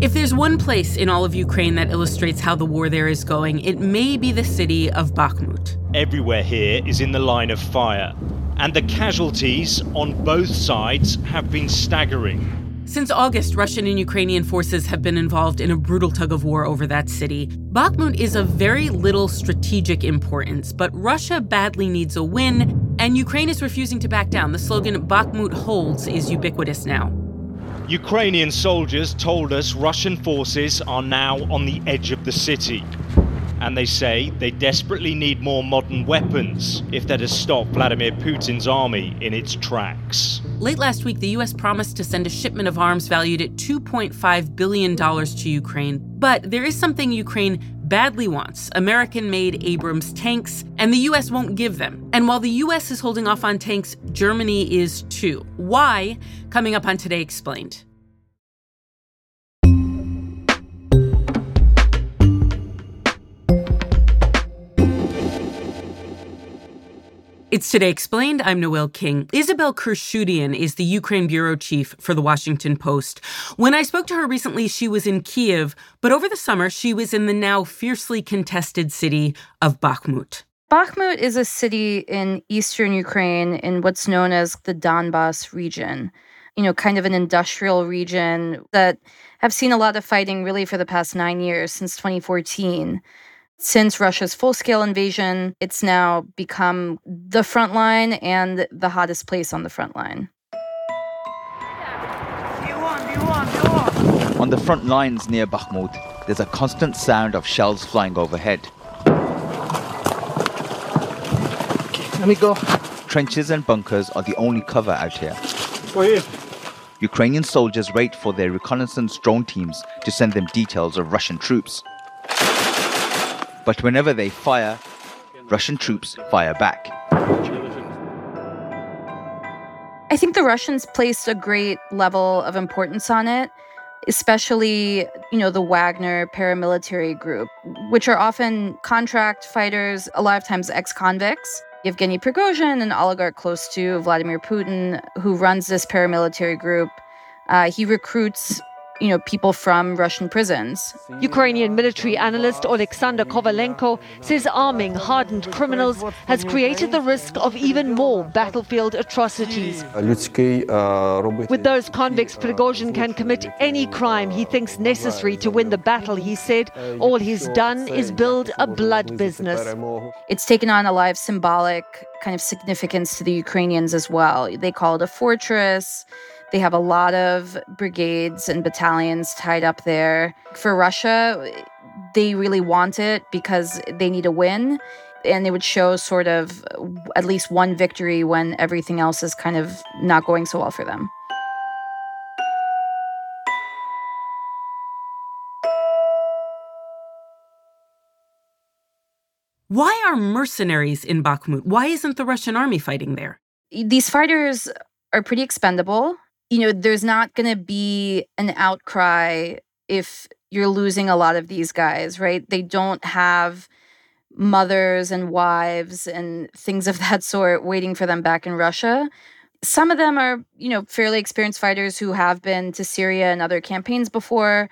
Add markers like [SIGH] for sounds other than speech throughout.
If there's one place in all of Ukraine that illustrates how the war there is going, it may be the city of Bakhmut. Everywhere here is in the line of fire, and the casualties on both sides have been staggering. Since August, Russian and Ukrainian forces have been involved in a brutal tug of war over that city. Bakhmut is of very little strategic importance, but Russia badly needs a win, and Ukraine is refusing to back down. The slogan Bakhmut holds is ubiquitous now. Ukrainian soldiers told us Russian forces are now on the edge of the city and they say they desperately need more modern weapons if they're to stop Vladimir Putin's army in its tracks. Late last week, the U.S. promised to send a shipment of arms valued at $2.5 billion to Ukraine. But there is something Ukraine badly wants American made Abrams tanks, and the U.S. won't give them. And while the U.S. is holding off on tanks, Germany is too. Why? Coming up on Today Explained. It's Today Explained. I'm Noel King. Isabel Khurshudyan is the Ukraine bureau chief for the Washington Post. When I spoke to her recently, she was in Kiev, but over the summer, she was in the now fiercely contested city of Bakhmut. Bakhmut is a city in eastern Ukraine in what's known as the Donbas region. You know, kind of an industrial region that have seen a lot of fighting really for the past nine years since 2014. Since Russia's full scale invasion, it's now become the front line and the hottest place on the front line. On the front lines near Bakhmut, there's a constant sound of shells flying overhead. Okay, let me go. Trenches and bunkers are the only cover out here. Where Ukrainian soldiers wait for their reconnaissance drone teams to send them details of Russian troops. But whenever they fire, Russian troops fire back. I think the Russians placed a great level of importance on it, especially, you know, the Wagner paramilitary group, which are often contract fighters, a lot of times ex-convicts. Yevgeny Prigozhin, an oligarch close to Vladimir Putin, who runs this paramilitary group, uh, he recruits you know, people from Russian prisons. Ukrainian military analyst Oleksandr Kovalenko says arming hardened criminals has created the risk of even more battlefield atrocities. With those convicts, Prigozhin can commit any crime he thinks necessary to win the battle, he said. All he's done is build a blood business. It's taken on a lot of symbolic kind of significance to the Ukrainians as well. They call it a fortress. They have a lot of brigades and battalions tied up there. For Russia, they really want it because they need a win. And they would show sort of at least one victory when everything else is kind of not going so well for them. Why are mercenaries in Bakhmut? Why isn't the Russian army fighting there? These fighters are pretty expendable you know, there's not going to be an outcry if you're losing a lot of these guys, right? They don't have mothers and wives and things of that sort waiting for them back in Russia. Some of them are, you know, fairly experienced fighters who have been to Syria and other campaigns before,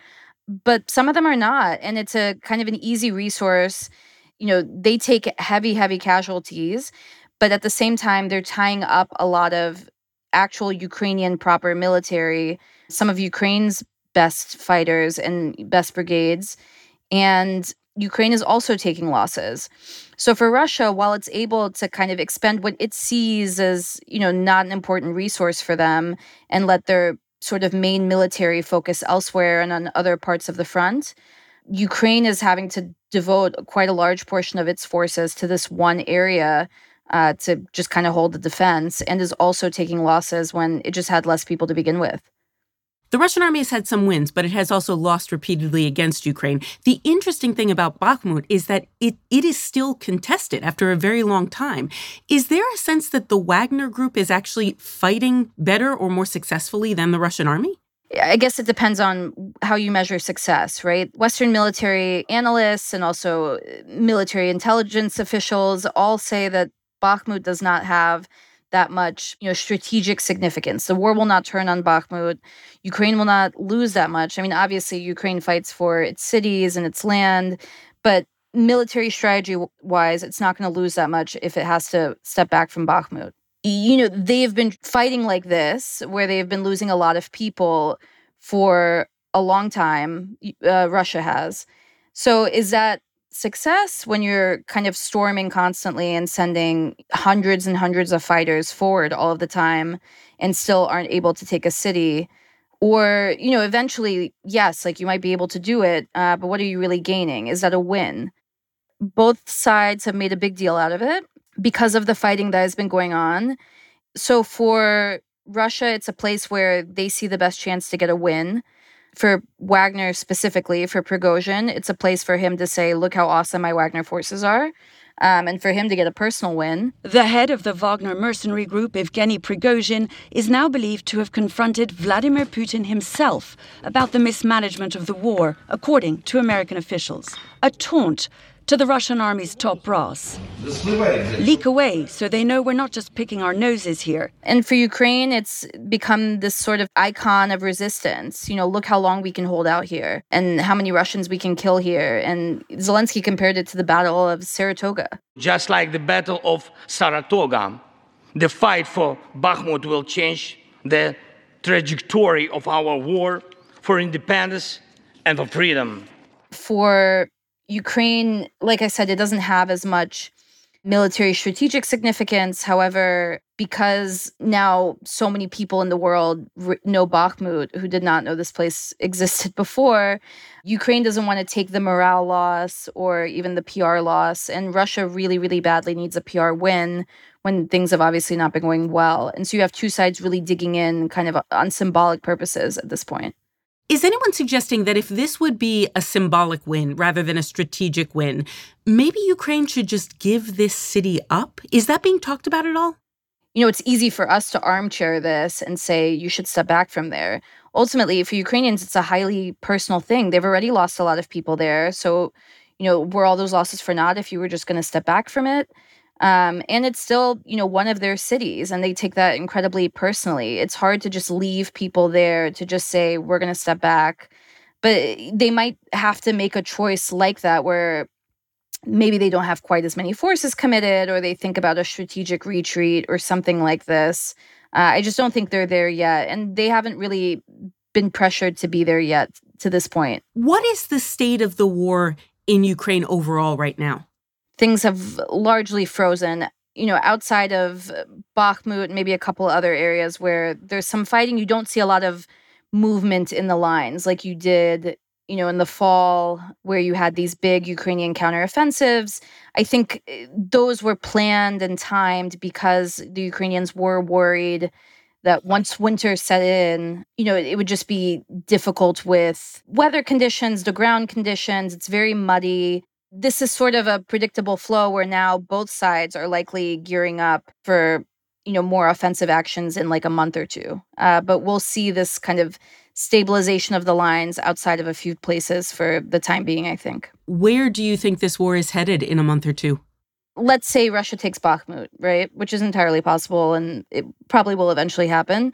but some of them are not. And it's a kind of an easy resource. You know, they take heavy, heavy casualties, but at the same time, they're tying up a lot of actual Ukrainian proper military, some of Ukraine's best fighters and best brigades. And Ukraine is also taking losses. So for Russia, while it's able to kind of expend what it sees as, you know, not an important resource for them and let their sort of main military focus elsewhere and on other parts of the front, Ukraine is having to devote quite a large portion of its forces to this one area uh, to just kind of hold the defense and is also taking losses when it just had less people to begin with. The Russian army has had some wins, but it has also lost repeatedly against Ukraine. The interesting thing about Bakhmut is that it, it is still contested after a very long time. Is there a sense that the Wagner group is actually fighting better or more successfully than the Russian army? I guess it depends on how you measure success, right? Western military analysts and also uh, military intelligence officials all say that Bakhmut does not have that much, you know, strategic significance. The war will not turn on Bakhmut. Ukraine will not lose that much. I mean, obviously Ukraine fights for its cities and its land, but military strategy wise, it's not going to lose that much if it has to step back from Bakhmut. You know, they've been fighting like this, where they've been losing a lot of people for a long time. Uh, Russia has. So, is that success when you're kind of storming constantly and sending hundreds and hundreds of fighters forward all of the time and still aren't able to take a city? Or, you know, eventually, yes, like you might be able to do it, uh, but what are you really gaining? Is that a win? both sides have made a big deal out of it because of the fighting that has been going on. So for Russia, it's a place where they see the best chance to get a win. For Wagner specifically, for Prigozhin, it's a place for him to say, look how awesome my Wagner forces are. Um, and for him to get a personal win. The head of the Wagner mercenary group, Evgeny Prigozhin, is now believed to have confronted Vladimir Putin himself about the mismanagement of the war, according to American officials. A taunt to the Russian army's top brass. Leak away so they know we're not just picking our noses here. And for Ukraine, it's become this sort of icon of resistance. You know, look how long we can hold out here and how many Russians we can kill here. And Zelensky compared it to the Battle of Saratoga. Just like the Battle of Saratoga, the fight for Bakhmut will change the trajectory of our war for independence and for freedom. For Ukraine, like I said, it doesn't have as much military strategic significance. However, because now so many people in the world know Bakhmut who did not know this place [LAUGHS] existed before, Ukraine doesn't want to take the morale loss or even the PR loss. And Russia really, really badly needs a PR win when things have obviously not been going well. And so you have two sides really digging in kind of on symbolic purposes at this point. Is anyone suggesting that if this would be a symbolic win rather than a strategic win, maybe Ukraine should just give this city up? Is that being talked about at all? You know, it's easy for us to armchair this and say you should step back from there. Ultimately, for Ukrainians, it's a highly personal thing. They've already lost a lot of people there. So, you know, were all those losses for naught if you were just going to step back from it? Um, and it's still, you know, one of their cities, and they take that incredibly personally. It's hard to just leave people there to just say, we're going to step back. But they might have to make a choice like that where maybe they don't have quite as many forces committed or they think about a strategic retreat or something like this. Uh, I just don't think they're there yet. And they haven't really been pressured to be there yet to this point. What is the state of the war in Ukraine overall right now? Things have largely frozen. You know, outside of Bakhmut, maybe a couple other areas where there's some fighting, you don't see a lot of movement in the lines like you did, you know, in the fall where you had these big Ukrainian counteroffensives. I think eh, those were planned and timed because the Ukrainians were worried that once winter set in, you know, it would just be difficult with weather conditions, the ground conditions. It's very muddy this is sort of a predictable flow where now both sides are likely gearing up for you know more offensive actions in like a month or two. Uh, but we'll see this kind of stabilization of the lines outside of a few places for the time being i think. Where do you think this war is headed in a month or two? Let's say russia takes bakhmut right? Which is entirely possible and it probably will eventually happen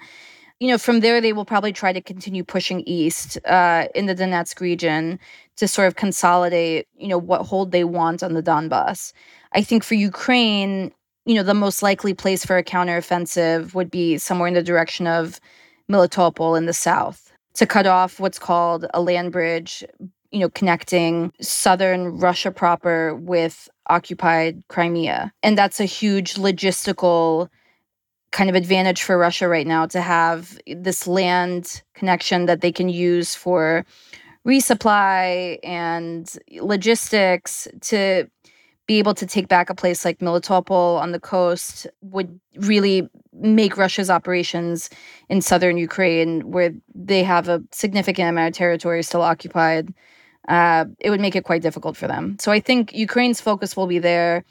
you know, from there, they will probably try to continue pushing east uh, in the Donetsk region to sort of consolidate, you know, what hold they want on the Donbass. I think for Ukraine, you know, the most likely place for a counteroffensive would be somewhere in the direction of Melitopol in the south to cut off what's called a land bridge, you know, connecting southern Russia proper with occupied Crimea. And that's a huge logistical kind of advantage for Russia right now to have this land connection that they can use for resupply and logistics to be able to take back a place like Melitopol on the coast would really make Russia's operations in southern Ukraine, where they have a significant amount of territory still occupied, uh, it would make it quite difficult for them. So I think Ukraine's focus will be there.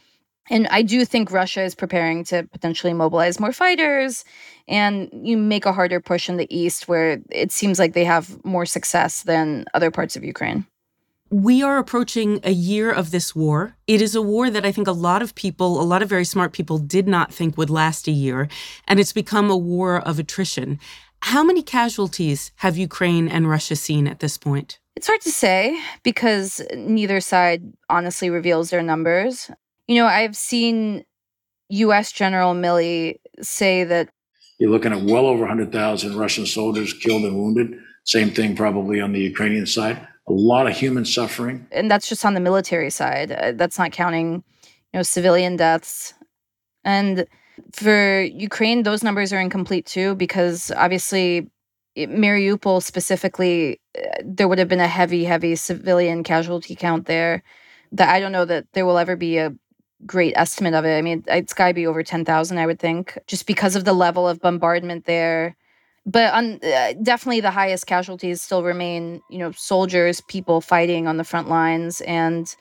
And I do think Russia is preparing to potentially mobilize more fighters and you make a harder push in the east where it seems like they have more success than other parts of Ukraine. We are approaching a year of this war. It is a war that I think a lot of people, a lot of very smart people, did not think would last a year. And it's become a war of attrition. How many casualties have Ukraine and Russia seen at this point? It's hard to say because neither side honestly reveals their numbers. You know, I've seen US General Milley say that you're looking at well over 100,000 Russian soldiers killed and wounded. Same thing probably on the Ukrainian side. A lot of human suffering. And that's just on the military side. Uh, that's not counting, you know, civilian deaths. And for Ukraine, those numbers are incomplete too, because obviously, Mariupol specifically, uh, there would have been a heavy, heavy civilian casualty count there. That I don't know that there will ever be a great estimate of it. I mean, it's got to be over 10,000, I would think, just because of the level of bombardment there. But on, uh, definitely the highest casualties still remain, you know, soldiers, people fighting on the front lines. And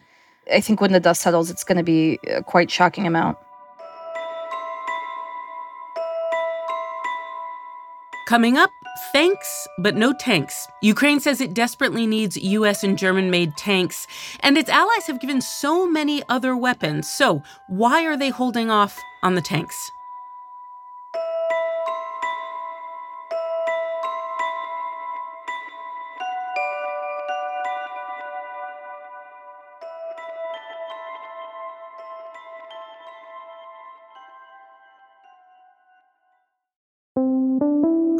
I think when the dust settles, it's going to be a quite shocking amount. Coming up, thanks, but no tanks. Ukraine says it desperately needs US and German made tanks, and its allies have given so many other weapons. So, why are they holding off on the tanks?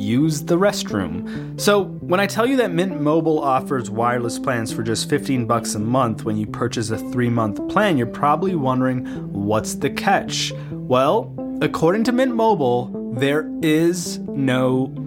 use the restroom. So, when I tell you that Mint Mobile offers wireless plans for just 15 bucks a month when you purchase a 3-month plan, you're probably wondering what's the catch? Well, according to Mint Mobile, there is no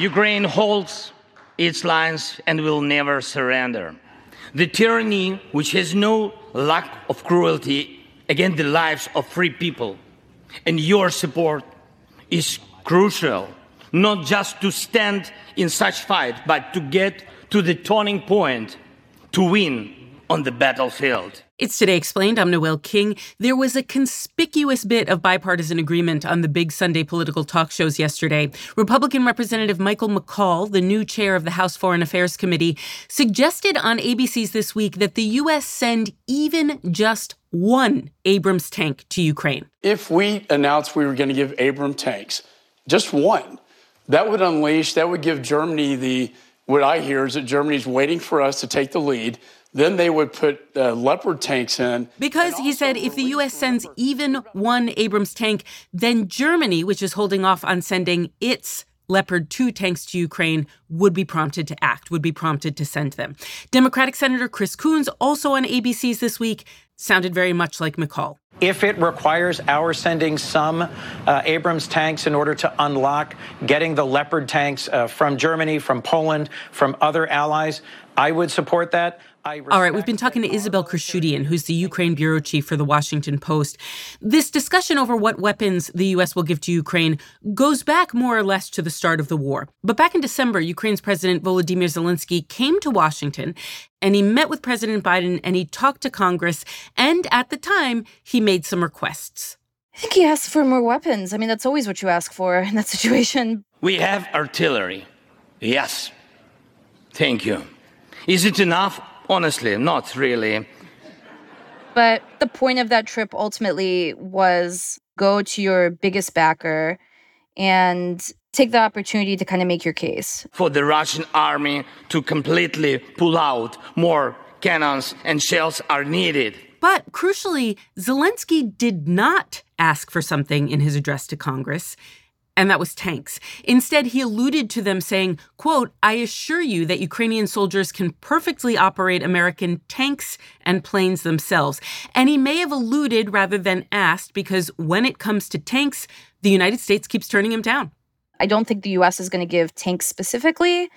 Ukraine holds its lines and will never surrender. The tyranny, which has no lack of cruelty against the lives of free people, and your support is crucial, not just to stand in such fight, but to get to the turning point to win on the battlefield. It's Today Explained. I'm Noel King. There was a conspicuous bit of bipartisan agreement on the big Sunday political talk shows yesterday. Republican Representative Michael McCaul, the new chair of the House Foreign Affairs Committee, suggested on ABC's This Week that the U.S. send even just one Abrams tank to Ukraine. If we announced we were going to give Abrams tanks, just one, that would unleash, that would give Germany the, what I hear is that Germany's waiting for us to take the lead then they would put uh, Leopard tanks in. Because he said if the U.S. sends even one Abrams tank, then Germany, which is holding off on sending its Leopard 2 tanks to Ukraine, would be prompted to act, would be prompted to send them. Democratic Senator Chris Coons, also on ABC's This Week, sounded very much like McCaul. If it requires our sending some uh, Abrams tanks in order to unlock getting the Leopard tanks uh, from Germany, from Poland, from other allies, I would support that. All right, we've been talking to Isabel Khurshudyan, who's the Ukraine bureau chief for the Washington Post. This discussion over what weapons the U.S. will give to Ukraine goes back more or less to the start of the war. But back in December, Ukraine's President Volodymyr Zelensky came to Washington and he met with President Biden and he talked to Congress. And at the time, he made some requests. I think he asked for more weapons. I mean, that's always what you ask for in that [LAUGHS] situation. We have artillery. Yes. Thank you. Is it enough? Honestly, not really. But the point of that trip ultimately was go to your biggest backer and take the opportunity to kind of make your case. For the Russian army to completely pull out, more cannons and shells are needed. But crucially, Zelensky did not ask for something in his address to Congress and that was tanks. Instead, he alluded to them saying, quote, I assure you that Ukrainian soldiers can perfectly operate American tanks and planes themselves. And he may have alluded rather than asked because when it comes to tanks, the United States keeps turning him down. I don't think the US is going to give tanks specifically.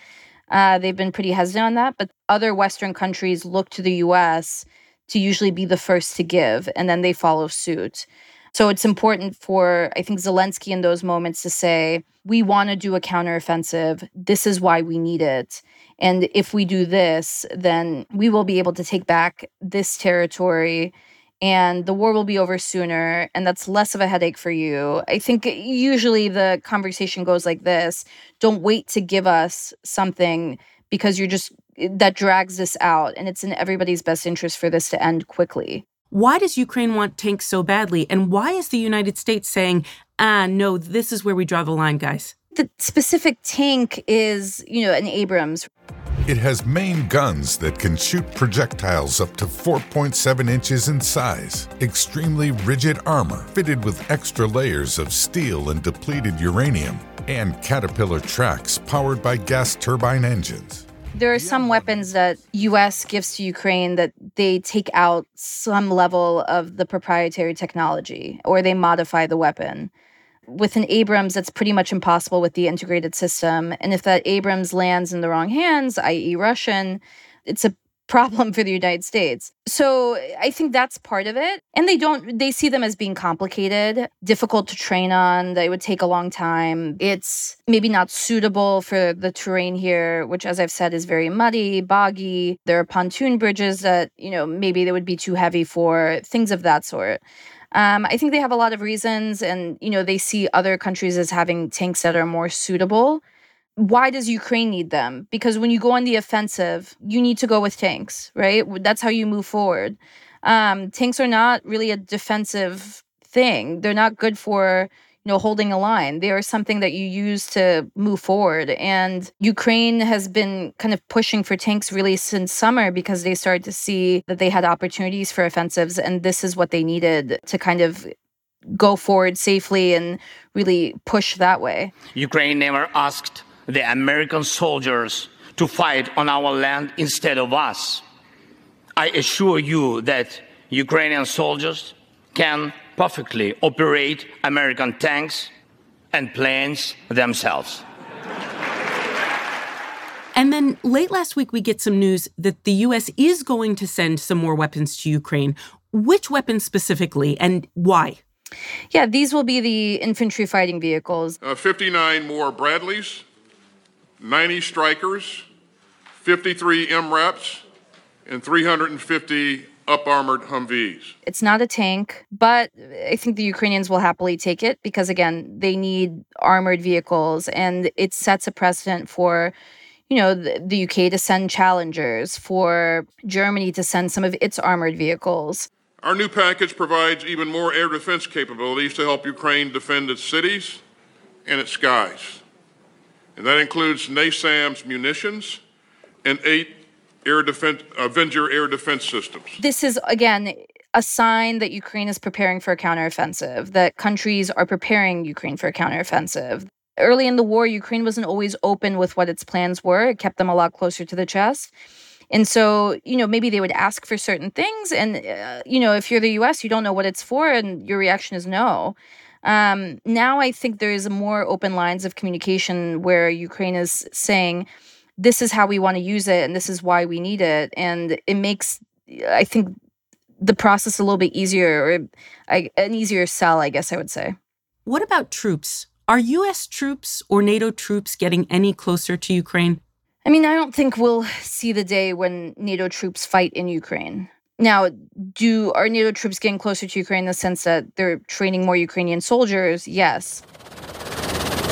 Uh, they've been pretty hesitant on that, but other Western countries look to the US to usually be the first to give, and then they follow suit. So it's important for, I think, Zelensky in those moments to say, we want to do a counteroffensive. This is why we need it. And if we do this, then we will be able to take back this territory and the war will be over sooner. And that's less of a headache for you. I think usually the conversation goes like this don't wait to give us something because you're just, that drags this out. And it's in everybody's best interest for this to end quickly. Why does Ukraine want tanks so badly? And why is the United States saying, ah, no, this is where we draw the line, guys? The specific tank is, you know, an Abrams. It has main guns that can shoot projectiles up to 4.7 inches in size, extremely rigid armor fitted with extra layers of steel and depleted uranium, and Caterpillar tracks powered by gas turbine engines. There are some weapons that US gives to Ukraine that they take out some level of the proprietary technology or they modify the weapon. With an Abrams, that's pretty much impossible with the integrated system. And if that Abrams lands in the wrong hands, i.e., Russian, it's a problem for the United States. So I think that's part of it. And they don't, they see them as being complicated, difficult to train on. They would take a long time. It's maybe not suitable for the terrain here, which, as I've said, is very muddy, boggy. There are pontoon bridges that, you know, maybe they would be too heavy for, things of that sort. Um, I think they have a lot of reasons, and you know they see other countries as having tanks that are more suitable why does Ukraine need them? Because when you go on the offensive, you need to go with tanks, right? That's how you move forward. Um, tanks are not really a defensive thing. They're not good for you know holding a line. They are something that you use to move forward. And Ukraine has been kind of pushing for tanks really since summer because they started to see that they had opportunities for offensives, and this is what they needed to kind of go forward safely and really push that way. Ukraine never asked the American soldiers to fight on our land instead of us. I assure you that Ukrainian soldiers can perfectly operate American tanks and planes themselves. And then late last week, we get some news that the U.S. is going to send some more weapons to Ukraine. Which weapons specifically, and why? Yeah, these will be the infantry fighting vehicles. Uh, 59 more Bradleys, 90 Strykers, 53 MRAPs, and 350 up armored Humvees. It's not a tank, but I think the Ukrainians will happily take it because, again, they need armored vehicles and it sets a precedent for. You know, the, the UK to send challengers, for Germany to send some of its armored vehicles. Our new package provides even more air defense capabilities to help Ukraine defend its cities and its skies and that includes NASAMS munitions and eight air defense, Avenger air defense systems. This is, again, a sign that Ukraine is preparing for a counteroffensive, that countries are preparing Ukraine for a counteroffensive. Early in the war, Ukraine wasn't always open with what its plans were. It kept them a lot closer to the chest. And so, you know, maybe they would ask for certain things. And, uh, you know, if you're the US, you don't know what it's for, and your reaction is no. Um, now I think there is more open lines of communication where Ukraine is saying, this is how we want to use it and this is why we need it. And it makes, I think, the process a little bit easier or I, an easier sell, I guess I would say. What about troops? Are US troops or NATO troops getting any closer to Ukraine? I mean, I don't think we'll see the day when NATO troops fight in Ukraine. Now, do are NATO troops getting closer to Ukraine in the sense that they're training more Ukrainian soldiers? Yes.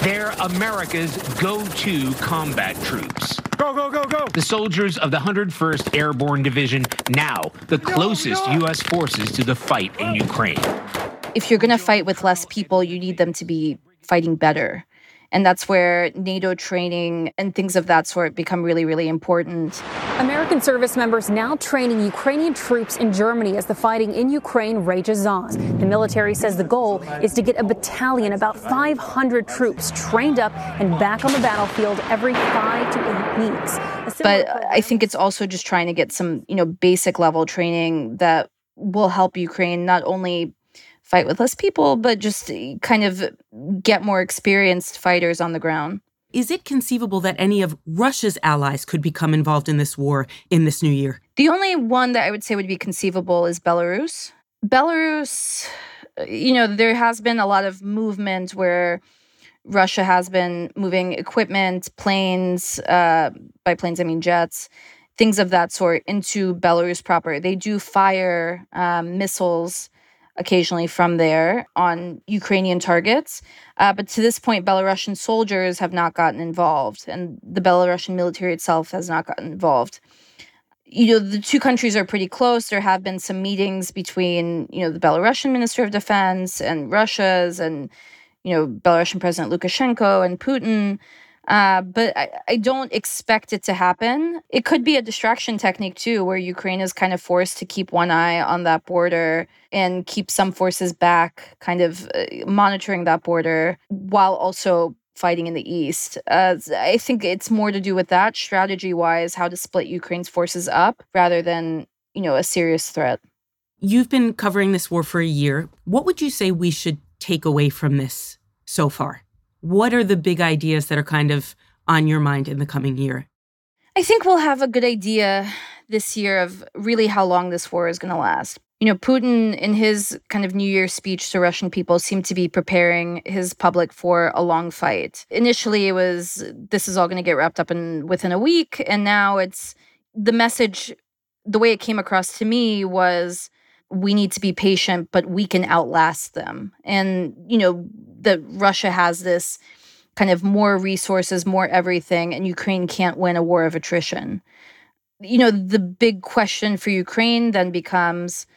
They're America's go to combat troops. Go, go, go, go. The soldiers of the 101st Airborne Division, now the closest U.S. forces to the fight in Ukraine. If you're going to fight with less people, you need them to be fighting better. And that's where NATO training and things of that sort become really, really important. American service members now training Ukrainian troops in Germany as the fighting in Ukraine rages on. The military says the goal is to get a battalion, about 500 troops, trained up and back on the battlefield every five to eight weeks. But I think it's also just trying to get some, you know, basic level training that will help Ukraine not only fight with less people, but just kind of get more experienced fighters on the ground. Is it conceivable that any of Russia's allies could become involved in this war in this new year? The only one that I would say would be conceivable is Belarus. Belarus, you know, there has been a lot of movement where Russia has been moving equipment, planes, uh, by planes I mean jets, things of that sort, into Belarus proper. They do fire um, missiles occasionally from there on Ukrainian targets. Uh, but to this point, Belarusian soldiers have not gotten involved, and the Belarusian military itself has not gotten involved. You know, the two countries are pretty close. There have been some meetings between, you know, the Belarusian Minister of Defense and Russia's, and, you know, Belarusian President Lukashenko and Putin. Uh, but I, I don't expect it to happen. It could be a distraction technique too, where Ukraine is kind of forced to keep one eye on that border and keep some forces back, kind of uh, monitoring that border while also fighting in the east. Uh, I think it's more to do with that strategy wise, how to split Ukraine's forces up rather than, you know, a serious threat. You've been covering this war for a year. What would you say we should take away from this so far? What are the big ideas that are kind of on your mind in the coming year? I think we'll have a good idea this year of really how long this war is going to last. You know, Putin, in his kind of New Year's speech to Russian people, seemed to be preparing his public for a long fight. Initially, it was this is all going to get wrapped up in within a week, and now it's the message. The way it came across to me was we need to be patient, but we can outlast them. And, you know, that Russia has this kind of more resources, more everything, and Ukraine can't win a war of attrition. You know, the big question for Ukraine then becomes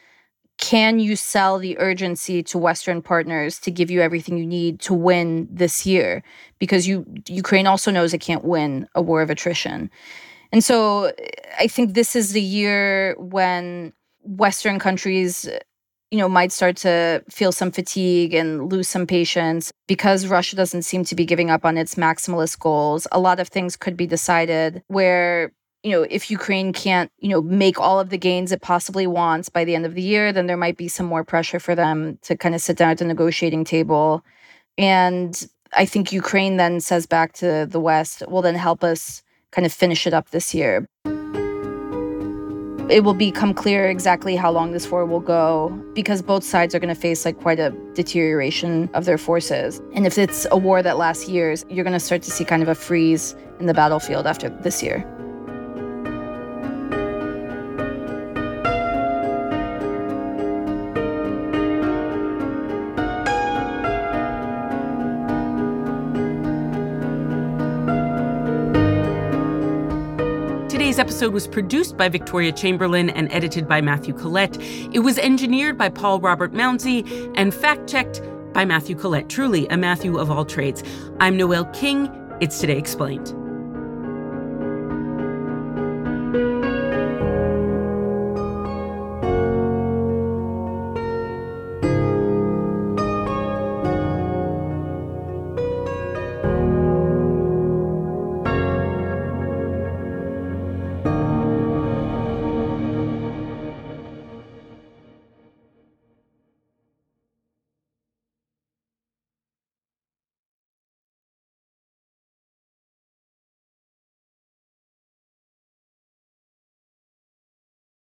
can you sell the urgency to western partners to give you everything you need to win this year because you Ukraine also knows it can't win a war of attrition. And so I think this is the year when Western countries, you know, might start to feel some fatigue and lose some patience because Russia doesn't seem to be giving up on its maximalist goals. A lot of things could be decided where you know, if Ukraine can't, you know, make all of the gains it possibly wants by the end of the year, then there might be some more pressure for them to kind of sit down at the negotiating table. And I think Ukraine then says back to the West, well, then help us kind of finish it up this year it will become clear exactly how long this war will go because both sides are going to face like quite a deterioration of their forces. And if it's a war that lasts years, you're going to start to see kind of a freeze in the battlefield after this year. Episode was produced by Victoria Chamberlin and edited by Matthew Collette. It was engineered by Paul Robert Mounsey and fact checked by Matthew Collette. Truly a Matthew of all trades. I'm Noel King. It's Today Explained.